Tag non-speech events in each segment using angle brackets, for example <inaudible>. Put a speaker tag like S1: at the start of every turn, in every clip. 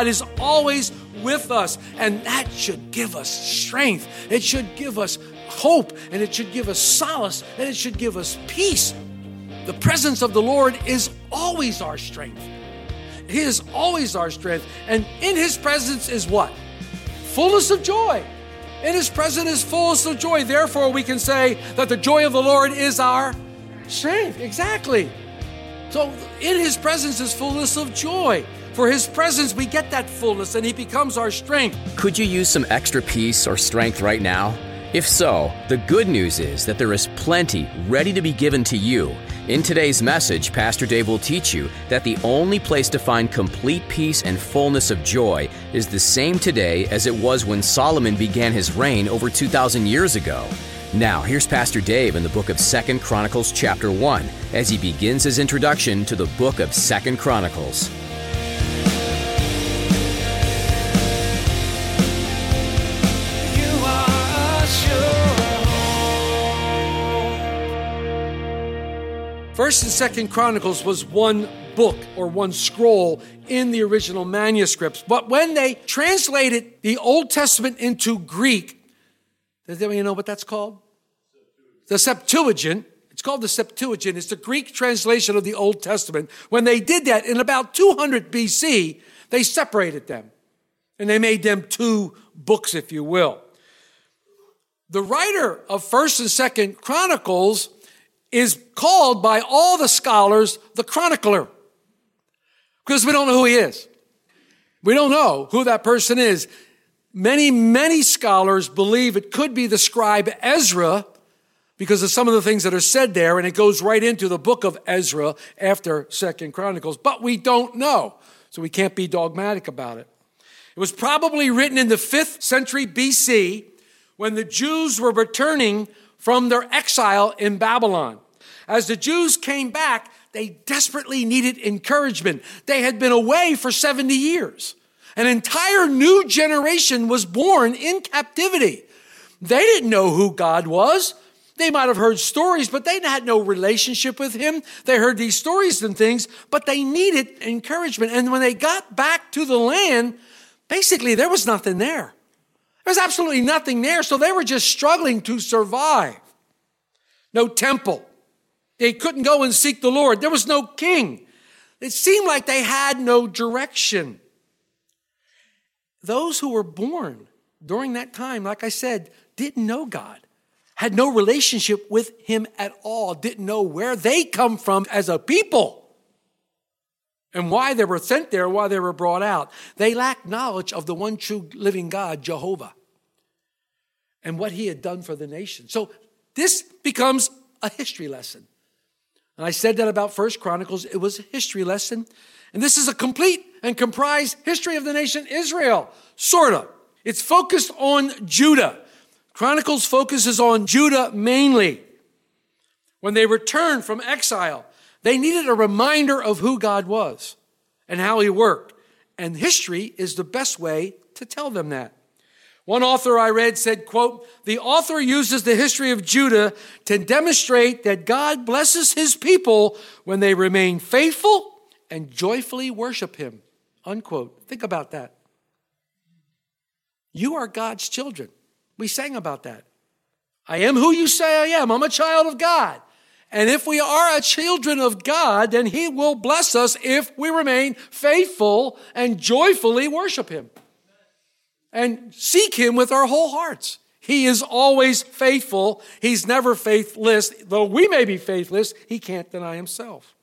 S1: God is always with us, and that should give us strength. It should give us hope, and it should give us solace, and it should give us peace. The presence of the Lord is always our strength. He is always our strength. And in His presence is what? Fullness of joy. In His presence is fullness of joy. Therefore, we can say that the joy of the Lord is our strength. Exactly. So in his presence is fullness of joy. For his presence, we get that fullness and he becomes our strength.
S2: Could you use some extra peace or strength right now? If so, the good news is that there is plenty ready to be given to you. In today's message, Pastor Dave will teach you that the only place to find complete peace and fullness of joy is the same today as it was when Solomon began his reign over 2,000 years ago. Now, here's Pastor Dave in the book of 2nd Chronicles chapter 1 as he begins his introduction to the book of 2nd Chronicles.
S1: First and Second Chronicles was one book or one scroll in the original manuscripts. But when they translated the Old Testament into Greek, does anybody know what that's called? The Septuagint. It's called the Septuagint. It's the Greek translation of the Old Testament. When they did that in about 200 BC, they separated them and they made them two books, if you will. The writer of 1st and 2nd Chronicles is called by all the scholars the chronicler because we don't know who he is. We don't know who that person is. Many, many scholars believe it could be the scribe Ezra because of some of the things that are said there, and it goes right into the book of Ezra after Second Chronicles. But we don't know, so we can't be dogmatic about it. It was probably written in the fifth century BC when the Jews were returning from their exile in Babylon. As the Jews came back, they desperately needed encouragement. They had been away for 70 years. An entire new generation was born in captivity. They didn't know who God was. They might have heard stories, but they had no relationship with Him. They heard these stories and things, but they needed encouragement. And when they got back to the land, basically there was nothing there. There was absolutely nothing there. So they were just struggling to survive. No temple. They couldn't go and seek the Lord. There was no king. It seemed like they had no direction. Those who were born during that time, like I said, didn't know God, had no relationship with Him at all, didn't know where they come from as a people and why they were sent there, why they were brought out. They lacked knowledge of the one true living God, Jehovah, and what He had done for the nation. So this becomes a history lesson. And I said that about First Chronicles. It was a history lesson. And this is a complete and comprised history of the nation Israel, sort of. It's focused on Judah. Chronicles focuses on Judah mainly. When they returned from exile, they needed a reminder of who God was and how he worked. And history is the best way to tell them that. One author I read said, quote, the author uses the history of Judah to demonstrate that God blesses his people when they remain faithful and joyfully worship him. Unquote. Think about that. You are God's children. We sang about that. I am who you say I am. I'm a child of God. And if we are a children of God, then He will bless us if we remain faithful and joyfully worship Him and seek Him with our whole hearts. He is always faithful. He's never faithless. Though we may be faithless, He can't deny Himself.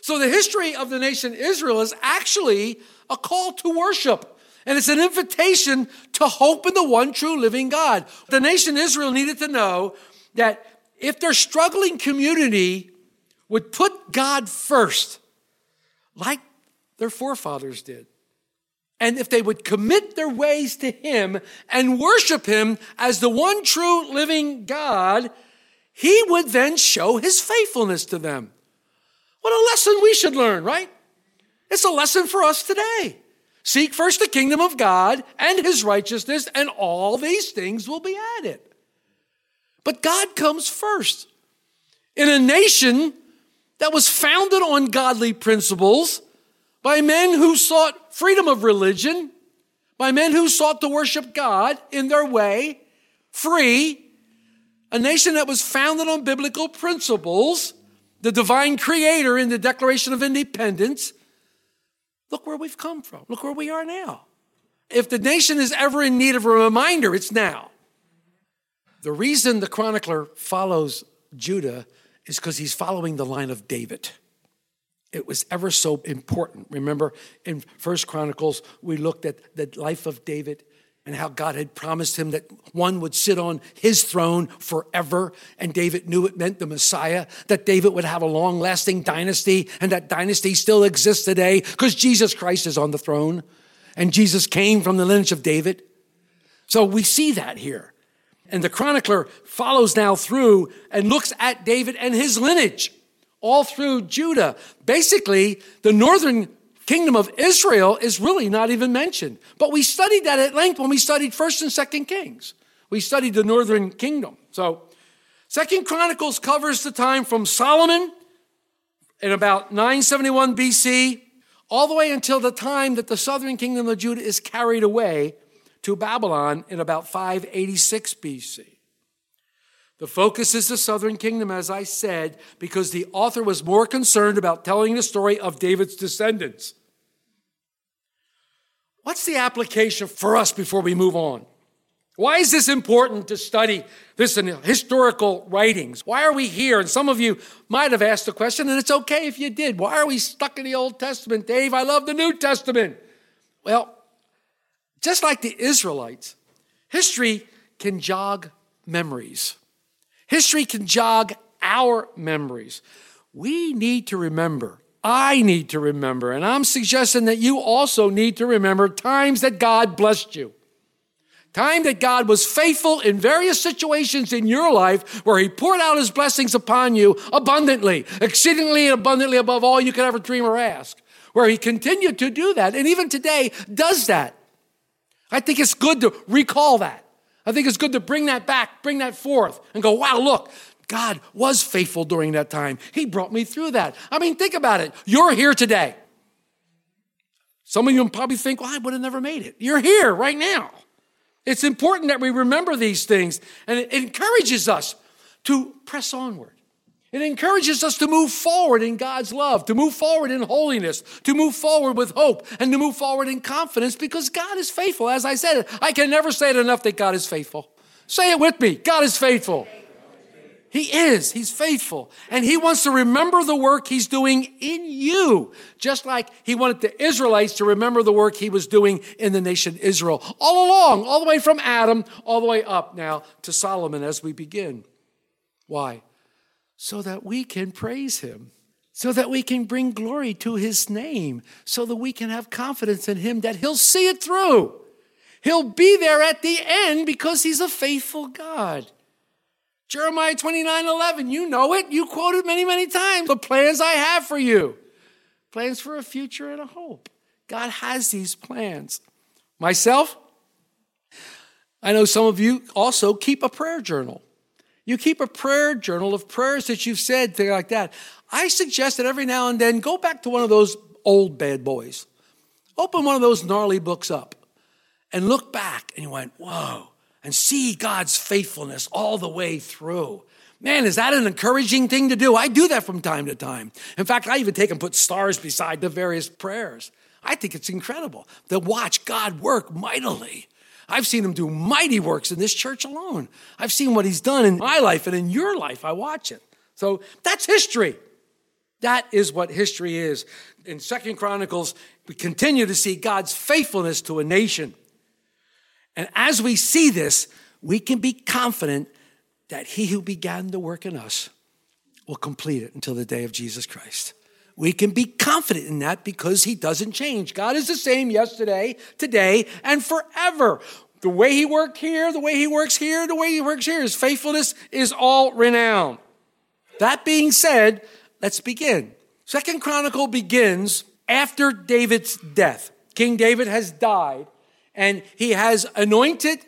S1: So the history of the nation Israel is actually a call to worship. And it's an invitation to hope in the one true living God. The nation Israel needed to know that if their struggling community would put God first, like their forefathers did, and if they would commit their ways to Him and worship Him as the one true living God, He would then show His faithfulness to them. What a lesson we should learn, right? It's a lesson for us today. Seek first the kingdom of God and His righteousness, and all these things will be added. But God comes first. In a nation that was founded on godly principles, by men who sought freedom of religion, by men who sought to worship God in their way, free, a nation that was founded on biblical principles, the divine creator in the Declaration of Independence. Look where we've come from. Look where we are now. If the nation is ever in need of a reminder, it's now. The reason the chronicler follows Judah is because he's following the line of David. It was ever so important. Remember in First Chronicles, we looked at the life of David and how God had promised him that one would sit on his throne forever. And David knew it meant the Messiah, that David would have a long lasting dynasty, and that dynasty still exists today because Jesus Christ is on the throne. And Jesus came from the lineage of David. So we see that here. And the chronicler follows now through and looks at David and his lineage all through Judah. Basically, the northern kingdom of Israel is really not even mentioned. But we studied that at length when we studied 1st and 2nd Kings. We studied the northern kingdom. So, 2nd Chronicles covers the time from Solomon in about 971 BC all the way until the time that the southern kingdom of Judah is carried away to Babylon in about 586 BC. The focus is the southern kingdom, as I said, because the author was more concerned about telling the story of David's descendants. What's the application for us before we move on? Why is this important to study this in historical writings? Why are we here? And some of you might have asked the question, and it's okay if you did. Why are we stuck in the Old Testament, Dave? I love the New Testament. Well, just like the Israelites, history can jog memories. History can jog our memories. We need to remember. I need to remember, and I'm suggesting that you also need to remember times that God blessed you. Time that God was faithful in various situations in your life where He poured out His blessings upon you abundantly, exceedingly and abundantly above all you could ever dream or ask. Where He continued to do that, and even today does that. I think it's good to recall that. I think it's good to bring that back, bring that forth, and go, wow, look, God was faithful during that time. He brought me through that. I mean, think about it. You're here today. Some of you probably think, well, I would have never made it. You're here right now. It's important that we remember these things, and it encourages us to press onward. It encourages us to move forward in God's love, to move forward in holiness, to move forward with hope, and to move forward in confidence because God is faithful. As I said, I can never say it enough that God is faithful. Say it with me God is faithful. He is. He's faithful. And He wants to remember the work He's doing in you, just like He wanted the Israelites to remember the work He was doing in the nation Israel, all along, all the way from Adam, all the way up now to Solomon as we begin. Why? So that we can praise him, so that we can bring glory to his name, so that we can have confidence in him that he'll see it through. He'll be there at the end because he's a faithful God. Jeremiah 29 11, you know it. You quoted many, many times. The plans I have for you plans for a future and a hope. God has these plans. Myself, I know some of you also keep a prayer journal. You keep a prayer journal of prayers that you've said, things like that. I suggest that every now and then go back to one of those old bad boys. Open one of those gnarly books up and look back and you went, whoa, and see God's faithfulness all the way through. Man, is that an encouraging thing to do? I do that from time to time. In fact, I even take and put stars beside the various prayers. I think it's incredible to watch God work mightily. I've seen him do mighty works in this church alone. I've seen what he's done in my life and in your life. I watch it. So that's history. That is what history is. In Second Chronicles, we continue to see God's faithfulness to a nation. And as we see this, we can be confident that he who began the work in us will complete it until the day of Jesus Christ. We can be confident in that because he doesn't change. God is the same yesterday, today, and forever. The way he worked here, the way he works here, the way he works here, his faithfulness is all renowned. That being said, let's begin. Second Chronicle begins after David's death. King David has died and he has anointed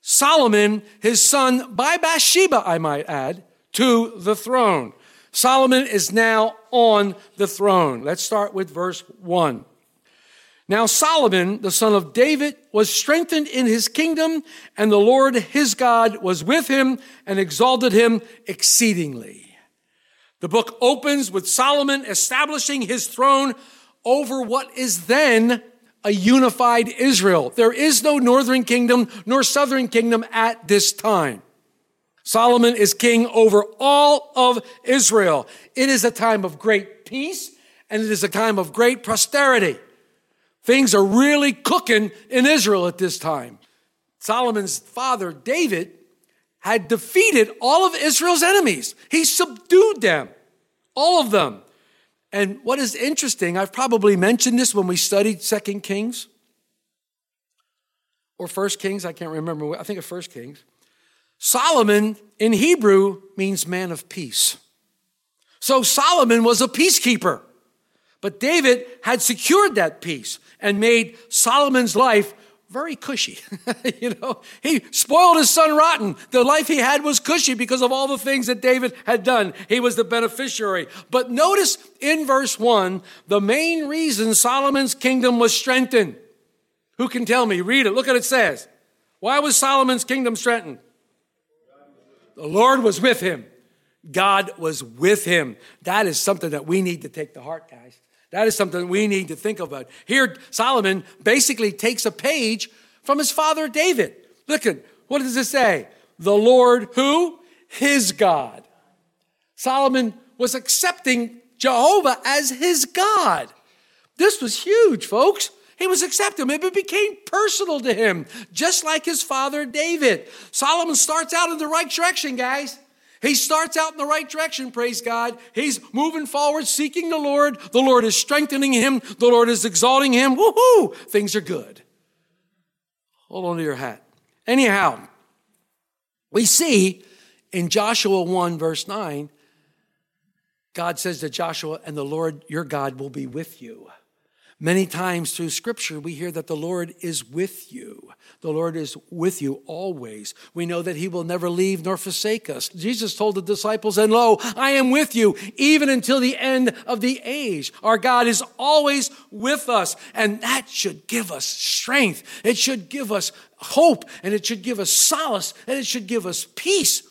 S1: Solomon, his son, by Bathsheba, I might add, to the throne. Solomon is now on the throne. Let's start with verse 1. Now, Solomon, the son of David, was strengthened in his kingdom, and the Lord his God was with him and exalted him exceedingly. The book opens with Solomon establishing his throne over what is then a unified Israel. There is no northern kingdom nor southern kingdom at this time. Solomon is king over all of Israel. It is a time of great peace and it is a time of great prosperity. Things are really cooking in Israel at this time. Solomon's father, David, had defeated all of Israel's enemies. He subdued them, all of them. And what is interesting, I've probably mentioned this when we studied Second Kings or First Kings, I can't remember. I think of First Kings. Solomon in Hebrew means man of peace. So Solomon was a peacekeeper. But David had secured that peace and made Solomon's life very cushy. <laughs> you know, he spoiled his son rotten. The life he had was cushy because of all the things that David had done. He was the beneficiary. But notice in verse 1, the main reason Solomon's kingdom was strengthened. Who can tell me? Read it. Look what it says. Why was Solomon's kingdom strengthened? The Lord was with him. God was with him. That is something that we need to take to heart, guys. That is something we need to think about. Here, Solomon basically takes a page from his father David. Look at what does it say? The Lord who? His God. Solomon was accepting Jehovah as his God. This was huge, folks. He was accepting him. It became personal to him, just like his father David. Solomon starts out in the right direction, guys. He starts out in the right direction, praise God. He's moving forward, seeking the Lord. The Lord is strengthening him. The Lord is exalting him. Woohoo! Things are good. Hold on to your hat. Anyhow, we see in Joshua 1, verse 9, God says to Joshua, and the Lord your God will be with you. Many times through scripture, we hear that the Lord is with you. The Lord is with you always. We know that he will never leave nor forsake us. Jesus told the disciples, and lo, I am with you even until the end of the age. Our God is always with us. And that should give us strength. It should give us hope and it should give us solace and it should give us peace.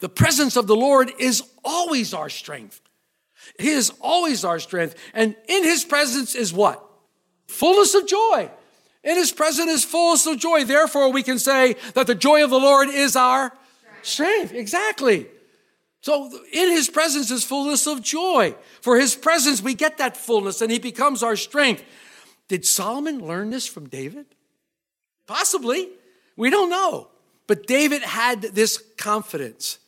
S1: The presence of the Lord is always our strength. He is always our strength. And in his presence is what? Fullness of joy. In his presence is fullness of joy. Therefore, we can say that the joy of the Lord is our strength. Exactly. So in his presence is fullness of joy. For his presence, we get that fullness and he becomes our strength. Did Solomon learn this from David? Possibly. We don't know. But David had this confidence.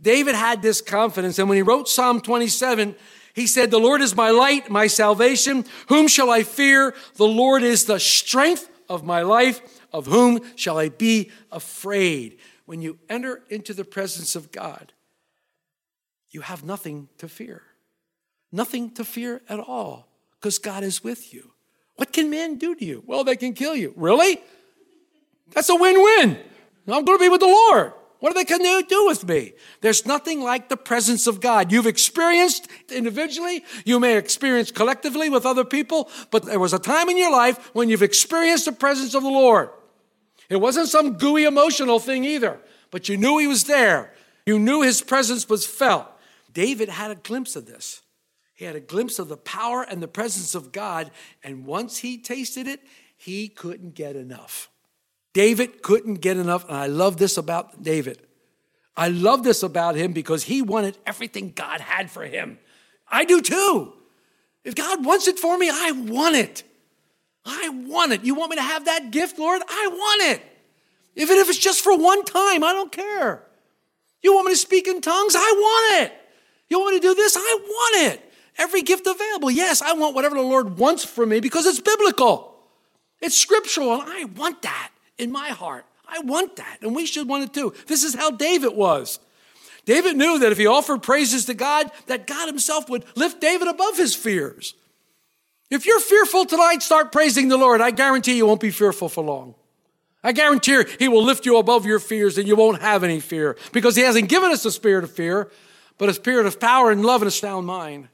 S1: David had this confidence. And when he wrote Psalm 27, he said, The Lord is my light, my salvation. Whom shall I fear? The Lord is the strength of my life. Of whom shall I be afraid? When you enter into the presence of God, you have nothing to fear. Nothing to fear at all because God is with you. What can man do to you? Well, they can kill you. Really? That's a win win. I'm going to be with the Lord. What are they to do with me? There's nothing like the presence of God. You've experienced individually, you may experience collectively with other people, but there was a time in your life when you've experienced the presence of the Lord. It wasn't some gooey emotional thing either, but you knew He was there. You knew His presence was felt. David had a glimpse of this. He had a glimpse of the power and the presence of God, and once he tasted it, he couldn't get enough. David couldn't get enough, and I love this about David. I love this about him because he wanted everything God had for him. I do too. If God wants it for me, I want it. I want it. You want me to have that gift, Lord? I want it. Even if it's just for one time, I don't care. You want me to speak in tongues? I want it. You want me to do this? I want it. Every gift available. Yes, I want whatever the Lord wants for me because it's biblical. It's scriptural, and I want that in my heart. I want that, and we should want it too. This is how David was. David knew that if he offered praises to God, that God himself would lift David above his fears. If you're fearful tonight, start praising the Lord. I guarantee you won't be fearful for long. I guarantee he will lift you above your fears and you won't have any fear because he hasn't given us a spirit of fear, but a spirit of power and love and a sound mind.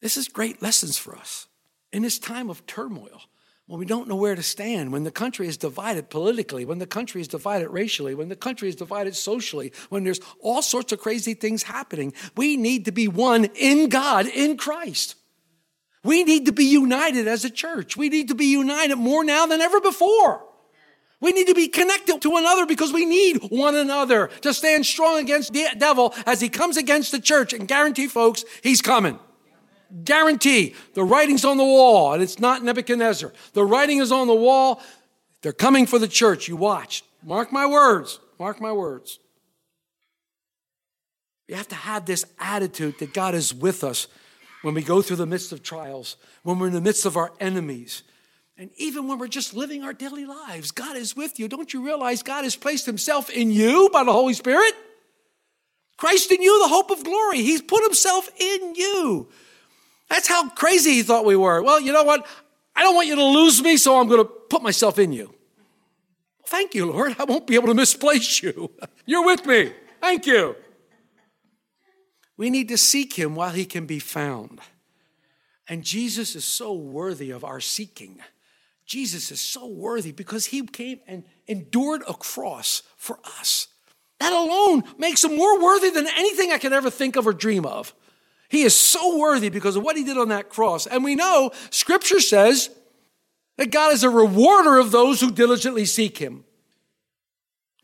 S1: This is great lessons for us in this time of turmoil when we don't know where to stand, when the country is divided politically, when the country is divided racially, when the country is divided socially, when there's all sorts of crazy things happening, we need to be one in God, in Christ. We need to be united as a church. We need to be united more now than ever before. We need to be connected to one another because we need one another to stand strong against the devil as he comes against the church. And guarantee, folks, he's coming. Guarantee. The writing's on the wall, and it's not Nebuchadnezzar. The writing is on the wall. They're coming for the church. You watch. Mark my words. Mark my words. You have to have this attitude that God is with us when we go through the midst of trials, when we're in the midst of our enemies, and even when we're just living our daily lives. God is with you. Don't you realize God has placed Himself in you by the Holy Spirit? Christ in you, the hope of glory. He's put Himself in you. That's how crazy he thought we were. Well, you know what? I don't want you to lose me, so I'm going to put myself in you. Thank you, Lord. I won't be able to misplace you. <laughs> You're with me. Thank you. We need to seek him while he can be found. And Jesus is so worthy of our seeking. Jesus is so worthy because he came and endured a cross for us. That alone makes him more worthy than anything I could ever think of or dream of. He is so worthy because of what he did on that cross. And we know scripture says that God is a rewarder of those who diligently seek him.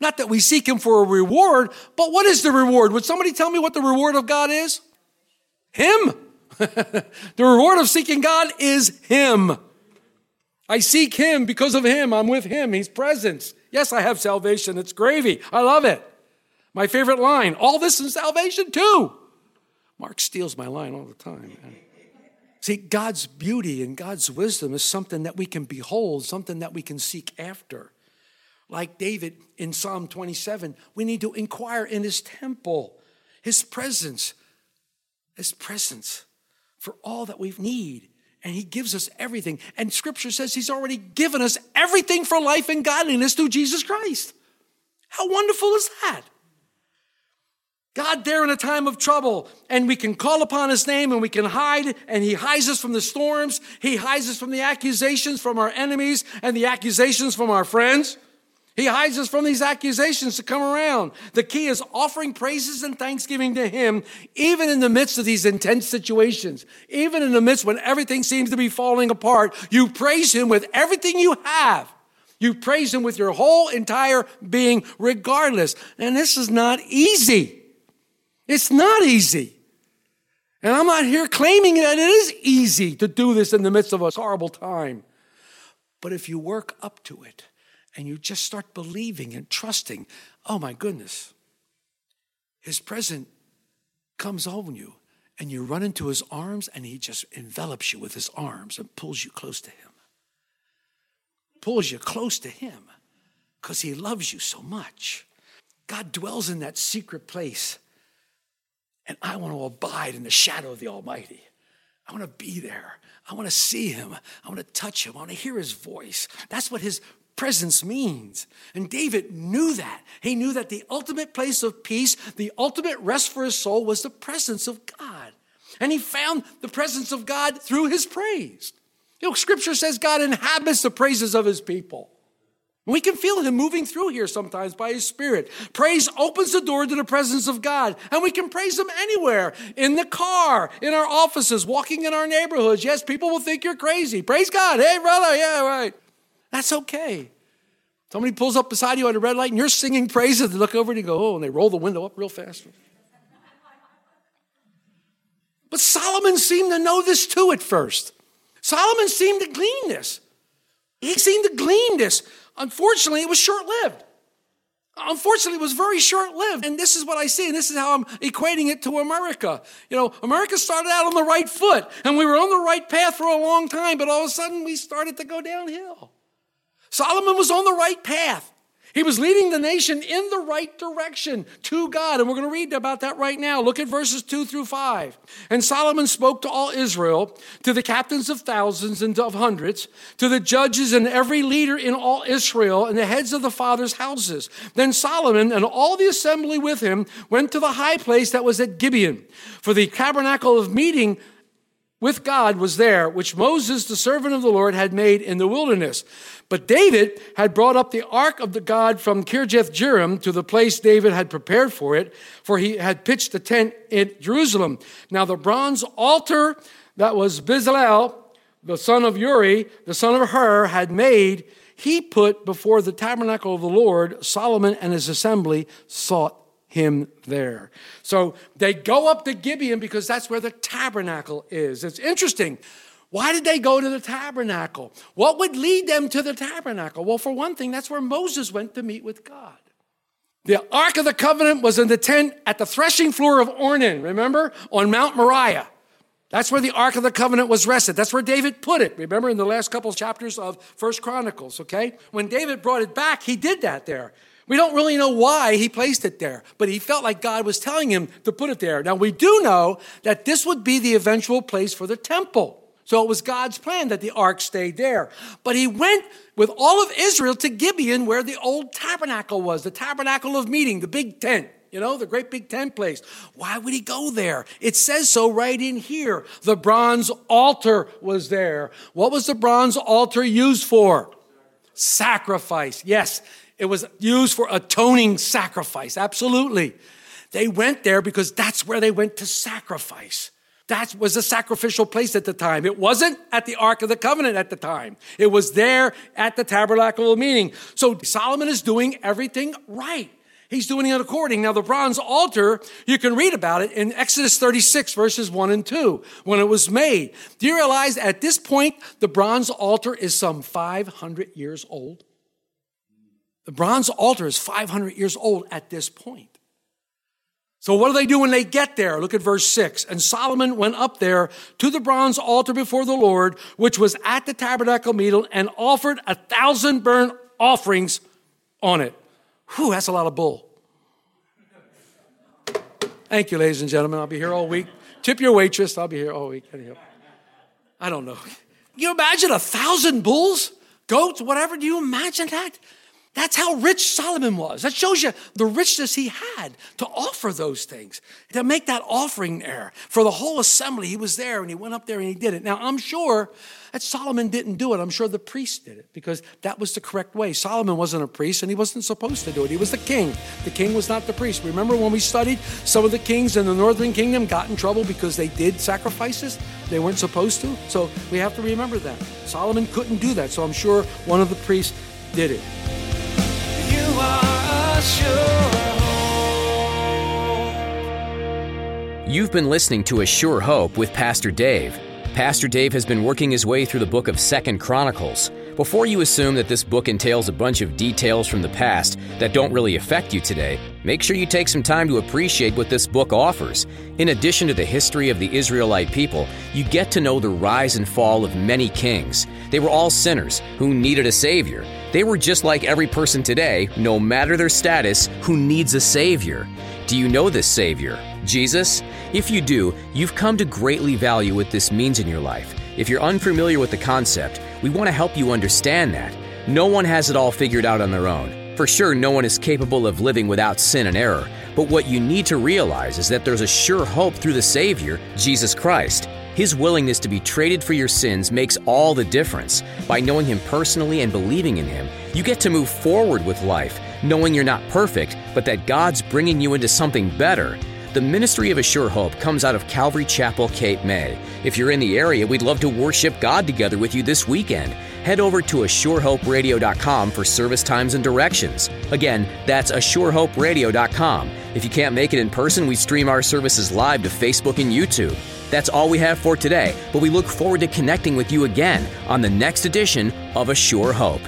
S1: Not that we seek him for a reward, but what is the reward? Would somebody tell me what the reward of God is? Him. <laughs> the reward of seeking God is him. I seek him because of him. I'm with him. He's presence. Yes, I have salvation. It's gravy. I love it. My favorite line all this is salvation too. Mark steals my line all the time. See, God's beauty and God's wisdom is something that we can behold, something that we can seek after. Like David in Psalm 27, we need to inquire in his temple, his presence, his presence for all that we need. And he gives us everything. And scripture says he's already given us everything for life and godliness through Jesus Christ. How wonderful is that? God there in a time of trouble, and we can call upon His name and we can hide, and He hides us from the storms. He hides us from the accusations from our enemies and the accusations from our friends. He hides us from these accusations to come around. The key is offering praises and thanksgiving to Him, even in the midst of these intense situations, even in the midst when everything seems to be falling apart. You praise Him with everything you have. You praise Him with your whole entire being, regardless. And this is not easy. It's not easy. And I'm not here claiming that it is easy to do this in the midst of a horrible time. But if you work up to it and you just start believing and trusting, oh my goodness, his presence comes on you and you run into his arms and he just envelops you with his arms and pulls you close to him. Pulls you close to him because he loves you so much. God dwells in that secret place and I want to abide in the shadow of the Almighty. I want to be there. I want to see him. I want to touch him. I want to hear his voice. That's what his presence means. And David knew that. He knew that the ultimate place of peace, the ultimate rest for his soul was the presence of God. And he found the presence of God through his praise. You know, scripture says God inhabits the praises of his people. We can feel him moving through here sometimes by his spirit. Praise opens the door to the presence of God, and we can praise him anywhere in the car, in our offices, walking in our neighborhoods. Yes, people will think you're crazy. Praise God. Hey, brother. Yeah, right. That's okay. Somebody pulls up beside you at a red light and you're singing praises. They look over and you go, oh, and they roll the window up real fast. But Solomon seemed to know this too at first. Solomon seemed to glean this. He seemed to glean this. Unfortunately, it was short lived. unfortunately it was very short lived. And this is what I see, and this is how I'm equating it to America. You know, America started out on the right foot, and we were on the right path for a long time, but all of a sudden we started to go downhill. Solomon was on the right path. He was leading the nation in the right direction to God. And we're going to read about that right now. Look at verses 2 through 5. And Solomon spoke to all Israel, to the captains of thousands and of hundreds, to the judges and every leader in all Israel, and the heads of the fathers' houses. Then Solomon and all the assembly with him went to the high place that was at Gibeon. For the tabernacle of meeting with God was there, which Moses, the servant of the Lord, had made in the wilderness. But David had brought up the ark of the God from Kirjath Jearim to the place David had prepared for it, for he had pitched a tent in Jerusalem. Now the bronze altar that was Bezalel, the son of Uri, the son of Hur, had made, he put before the tabernacle of the Lord, Solomon and his assembly sought him there. So they go up to Gibeon because that's where the tabernacle is. It's interesting. Why did they go to the tabernacle? What would lead them to the tabernacle? Well, for one thing, that's where Moses went to meet with God. The Ark of the Covenant was in the tent at the threshing floor of Ornan, remember? On Mount Moriah. That's where the Ark of the Covenant was rested. That's where David put it. Remember in the last couple of chapters of First Chronicles, okay? When David brought it back, he did that there. We don't really know why he placed it there, but he felt like God was telling him to put it there. Now, we do know that this would be the eventual place for the temple. So it was God's plan that the ark stayed there. But he went with all of Israel to Gibeon, where the old tabernacle was, the tabernacle of meeting, the big tent. You know, the great big tent place. Why would he go there? It says so right in here. The bronze altar was there. What was the bronze altar used for? Sacrifice. Yes, it was used for atoning sacrifice. Absolutely. They went there because that's where they went to sacrifice. That was a sacrificial place at the time. It wasn't at the Ark of the Covenant at the time. It was there at the tabernacle meeting. So Solomon is doing everything right. He's doing it according. Now, the bronze altar, you can read about it in Exodus 36, verses 1 and 2, when it was made. Do you realize at this point, the bronze altar is some 500 years old? The bronze altar is 500 years old at this point. So, what do they do when they get there? Look at verse 6. And Solomon went up there to the bronze altar before the Lord, which was at the tabernacle meeting, and offered a thousand burnt offerings on it. Whew, that's a lot of bull. Thank you, ladies and gentlemen. I'll be here all week. Tip your waitress. I'll be here all week. I don't know. Can you imagine a thousand bulls, goats, whatever? Do you imagine that? That's how rich Solomon was. That shows you the richness he had to offer those things, to make that offering there. For the whole assembly, he was there and he went up there and he did it. Now, I'm sure that Solomon didn't do it. I'm sure the priest did it because that was the correct way. Solomon wasn't a priest and he wasn't supposed to do it. He was the king. The king was not the priest. Remember when we studied some of the kings in the northern kingdom got in trouble because they did sacrifices they weren't supposed to? So we have to remember that. Solomon couldn't do that. So I'm sure one of the priests did it.
S2: You've been listening to A Sure Hope with Pastor Dave. Pastor Dave has been working his way through the book of Second Chronicles. Before you assume that this book entails a bunch of details from the past that don't really affect you today, make sure you take some time to appreciate what this book offers. In addition to the history of the Israelite people, you get to know the rise and fall of many kings. They were all sinners who needed a savior. They were just like every person today, no matter their status, who needs a savior. Do you know this Savior, Jesus? If you do, you've come to greatly value what this means in your life. If you're unfamiliar with the concept, we want to help you understand that. No one has it all figured out on their own. For sure, no one is capable of living without sin and error. But what you need to realize is that there's a sure hope through the Savior, Jesus Christ. His willingness to be traded for your sins makes all the difference. By knowing Him personally and believing in Him, you get to move forward with life, knowing you're not perfect, but that God's bringing you into something better. The ministry of A Sure Hope comes out of Calvary Chapel, Cape May. If you're in the area, we'd love to worship God together with you this weekend. Head over to ASureHopeRadio.com for service times and directions. Again, that's ASureHopeRadio.com. If you can't make it in person, we stream our services live to Facebook and YouTube. That's all we have for today, but we look forward to connecting with you again on the next edition of A Sure Hope.